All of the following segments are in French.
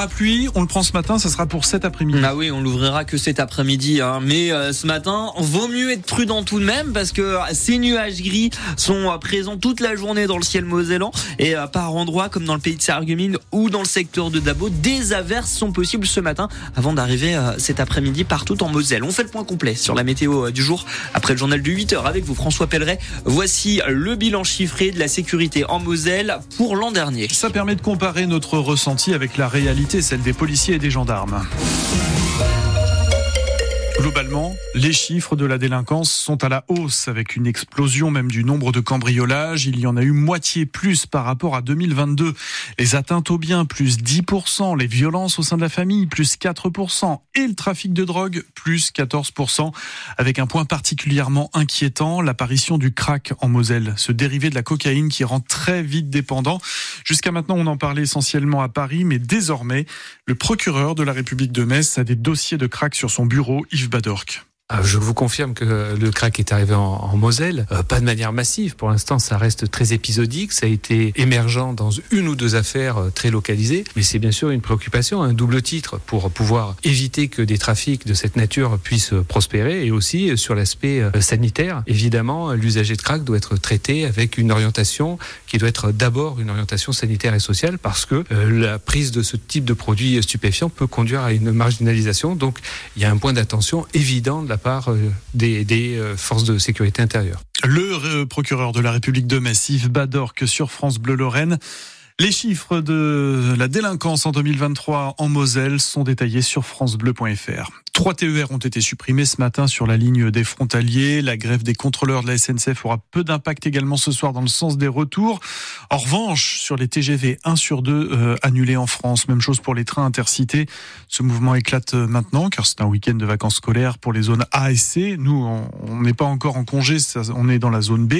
parapluie, on le prend ce matin, ça sera pour cet après-midi. Ah oui, on l'ouvrira que cet après-midi. Hein. Mais euh, ce matin, vaut mieux être prudent tout de même parce que ces nuages gris sont euh, présents toute la journée dans le ciel mosellan et euh, par endroits comme dans le pays de Sarreguemines ou dans le secteur de Dabo, des averses sont possibles ce matin avant d'arriver cet après-midi partout en Moselle. On fait le point complet sur la météo du jour après le journal de 8 heures avec vous François Pelleret. Voici le bilan chiffré de la sécurité en Moselle pour l'an dernier. Ça permet de comparer notre ressenti avec la réalité, celle des policiers et des gendarmes. Globalement, les chiffres de la délinquance sont à la hausse avec une explosion même du nombre de cambriolages. Il y en a eu moitié plus par rapport à 2022. Les atteintes aux biens, plus 10%. Les violences au sein de la famille, plus 4%. Et le trafic de drogue, plus 14%. Avec un point particulièrement inquiétant, l'apparition du crack en Moselle. Ce dérivé de la cocaïne qui rend très vite dépendant. Jusqu'à maintenant, on en parlait essentiellement à Paris, mais désormais, le procureur de la République de Metz a des dossiers de crack sur son bureau. Yves Badork. Ah, je vous confirme que le crack est arrivé en, Moselle, euh, pas de manière massive. Pour l'instant, ça reste très épisodique. Ça a été émergent dans une ou deux affaires euh, très localisées, mais c'est bien sûr une préoccupation, un double titre pour pouvoir éviter que des trafics de cette nature puissent prospérer et aussi sur l'aspect euh, sanitaire. Évidemment, l'usager de crack doit être traité avec une orientation qui doit être d'abord une orientation sanitaire et sociale parce que la prise de ce type de produit stupéfiant peut conduire à une marginalisation. Donc, il y a un point d'attention évident de la euh, euh. Le procureur de la République de Massif, Badorque, sur France Bleu Lorraine. Les chiffres de la délinquance en 2023 en Moselle sont détaillés sur francebleu.fr. Trois TER ont été supprimés ce matin sur la ligne des frontaliers. La grève des contrôleurs de la SNCF aura peu d'impact également ce soir dans le sens des retours. En revanche, sur les TGV 1 sur 2 euh, annulés en France, même chose pour les trains intercités. Ce mouvement éclate euh, maintenant car c'est un week-end de vacances scolaires pour les zones A et C. Nous, on n'est pas encore en congé, on est dans la zone B.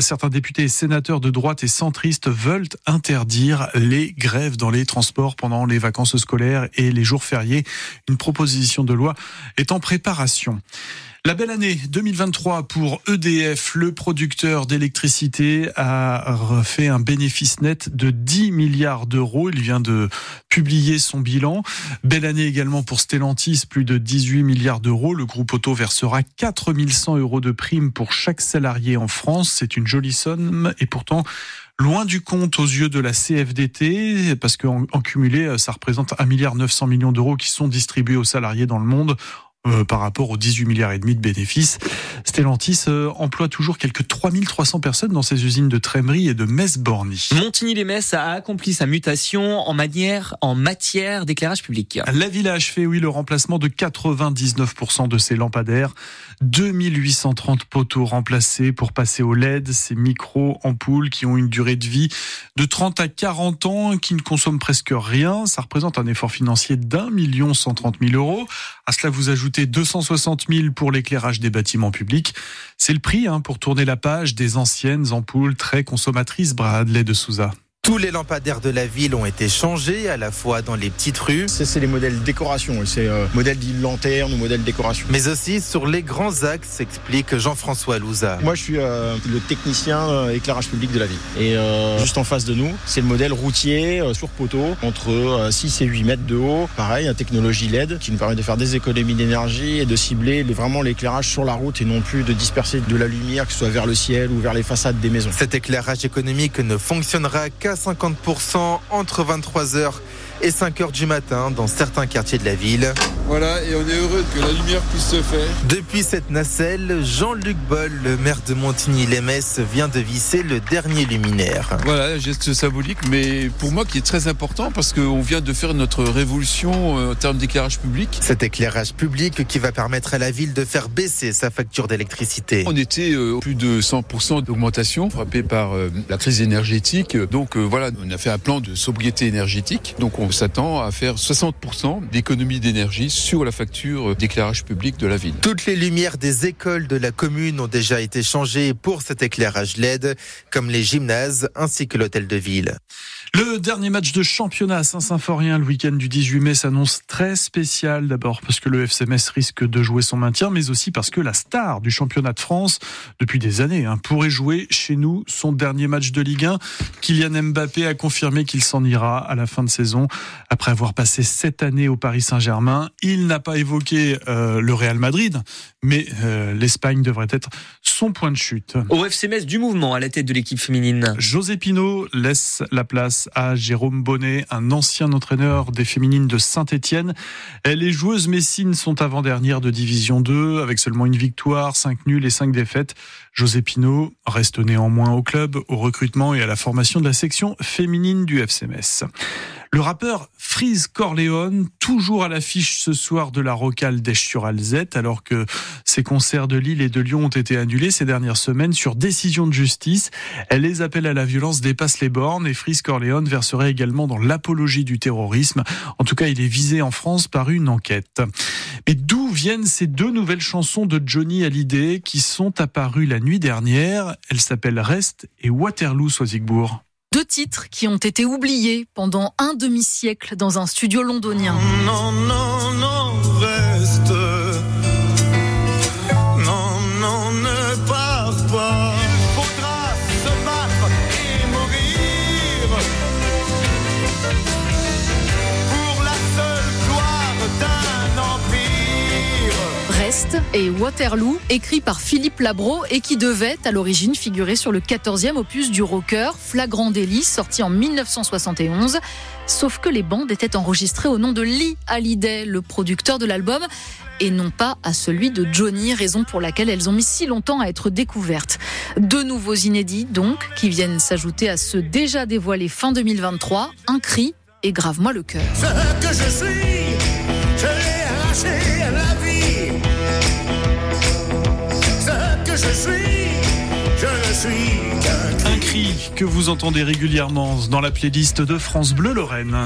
Certains députés et sénateurs de droite et centristes veulent interdire les grèves dans les transports pendant les vacances scolaires et les jours fériés. Une proposition de loi est en préparation. La belle année 2023 pour EDF, le producteur d'électricité, a fait un bénéfice net de 10 milliards d'euros. Il vient de publier son bilan. Belle année également pour Stellantis, plus de 18 milliards d'euros. Le groupe auto versera 4100 euros de primes pour chaque salarié en France. C'est une jolie somme et pourtant loin du compte aux yeux de la CFDT, parce qu'en cumulé, ça représente 1,9 milliard millions d'euros qui sont distribués aux salariés dans le monde. Euh, par rapport aux 18 milliards et demi de bénéfices. Stellantis euh, emploie toujours quelques 3300 personnes dans ses usines de Trémery et de Metz-Borny. Montigny-les-Metz a accompli sa mutation en, manière, en matière d'éclairage public. La ville a achevé, oui, le remplacement de 99% de ses lampadaires. 2830 poteaux remplacés pour passer au LED, ces micro-ampoules qui ont une durée de vie de 30 à 40 ans, qui ne consomment presque rien. Ça représente un effort financier d'un million 130 000 euros. À cela, vous ajoutez 260 000 pour l'éclairage des bâtiments publics. C'est le prix hein, pour tourner la page des anciennes ampoules très consommatrices, Bradley de Souza. Tous les lampadaires de la ville ont été changés, à la fois dans les petites rues. C'est les modèles décoration, c'est euh, modèle lanterne ou modèle décoration. Mais aussi sur les grands axes, explique Jean-François Louza. Moi, je suis euh, le technicien euh, éclairage public de la ville. Et euh, juste en face de nous, c'est le modèle routier sur poteau, entre 6 et 8 mètres de haut. Pareil, une technologie LED qui nous permet de faire des économies d'énergie et de cibler vraiment l'éclairage sur la route et non plus de disperser de la lumière, que ce soit vers le ciel ou vers les façades des maisons. Cet éclairage économique ne fonctionnera qu'à 50% entre 23h et 5 h du matin dans certains quartiers de la ville. Voilà, et on est heureux que la lumière puisse se faire. Depuis cette nacelle, Jean-Luc Boll, le maire de Montigny-les-Metz, vient de visser le dernier luminaire. Voilà, un geste symbolique, mais pour moi qui est très important parce qu'on vient de faire notre révolution euh, en termes d'éclairage public. Cet éclairage public qui va permettre à la ville de faire baisser sa facture d'électricité. On était euh, plus de 100% d'augmentation frappé par euh, la crise énergétique. Donc voilà, on a fait un plan de sobriété énergétique. Donc on on s'attend à faire 60% d'économie d'énergie sur la facture d'éclairage public de la ville. Toutes les lumières des écoles de la commune ont déjà été changées pour cet éclairage LED, comme les gymnases ainsi que l'hôtel de ville. Le dernier match de championnat à Saint-Symphorien le week-end du 18 mai s'annonce très spécial. D'abord parce que le FCMS risque de jouer son maintien, mais aussi parce que la star du championnat de France, depuis des années, hein, pourrait jouer chez nous son dernier match de Ligue 1. Kylian Mbappé a confirmé qu'il s'en ira à la fin de saison. Après avoir passé sept années au Paris Saint-Germain, il n'a pas évoqué euh, le Real Madrid, mais euh, l'Espagne devrait être son point de chute. Au FC Metz du mouvement à la tête de l'équipe féminine. José Pinault laisse la place à Jérôme Bonnet, un ancien entraîneur des féminines de Saint-Étienne. Les joueuses messines sont avant-dernières de Division 2 avec seulement une victoire, cinq nuls et cinq défaites. José Pinault reste néanmoins au club, au recrutement et à la formation de la section féminine du FC Metz. Le rappeur Freeze Corleone, toujours à l'affiche ce soir de la Rocale d'Esch sur Alzette, alors que ses concerts de Lille et de Lyon ont été annulés ces dernières semaines sur décision de justice. Les appels à la violence dépassent les bornes et Freeze Corleone verserait également dans l'apologie du terrorisme. En tout cas, il est visé en France par une enquête. Mais d'où viennent ces deux nouvelles chansons de Johnny Hallyday qui sont apparues la nuit dernière? Elles s'appellent Rest et Waterloo Soisigbourg. Deux titres qui ont été oubliés pendant un demi-siècle dans un studio londonien. Non, non, non. Et Waterloo, écrit par Philippe Labro et qui devait à l'origine figurer sur le 14e opus du rocker Flagrant délit sorti en 1971. Sauf que les bandes étaient enregistrées au nom de Lee Hallyday, le producteur de l'album, et non pas à celui de Johnny, raison pour laquelle elles ont mis si longtemps à être découvertes. Deux nouveaux inédits donc, qui viennent s'ajouter à ceux déjà dévoilés fin 2023, Un cri et Grave-moi le cœur. Que vous entendez régulièrement dans la playlist de France Bleu Lorraine.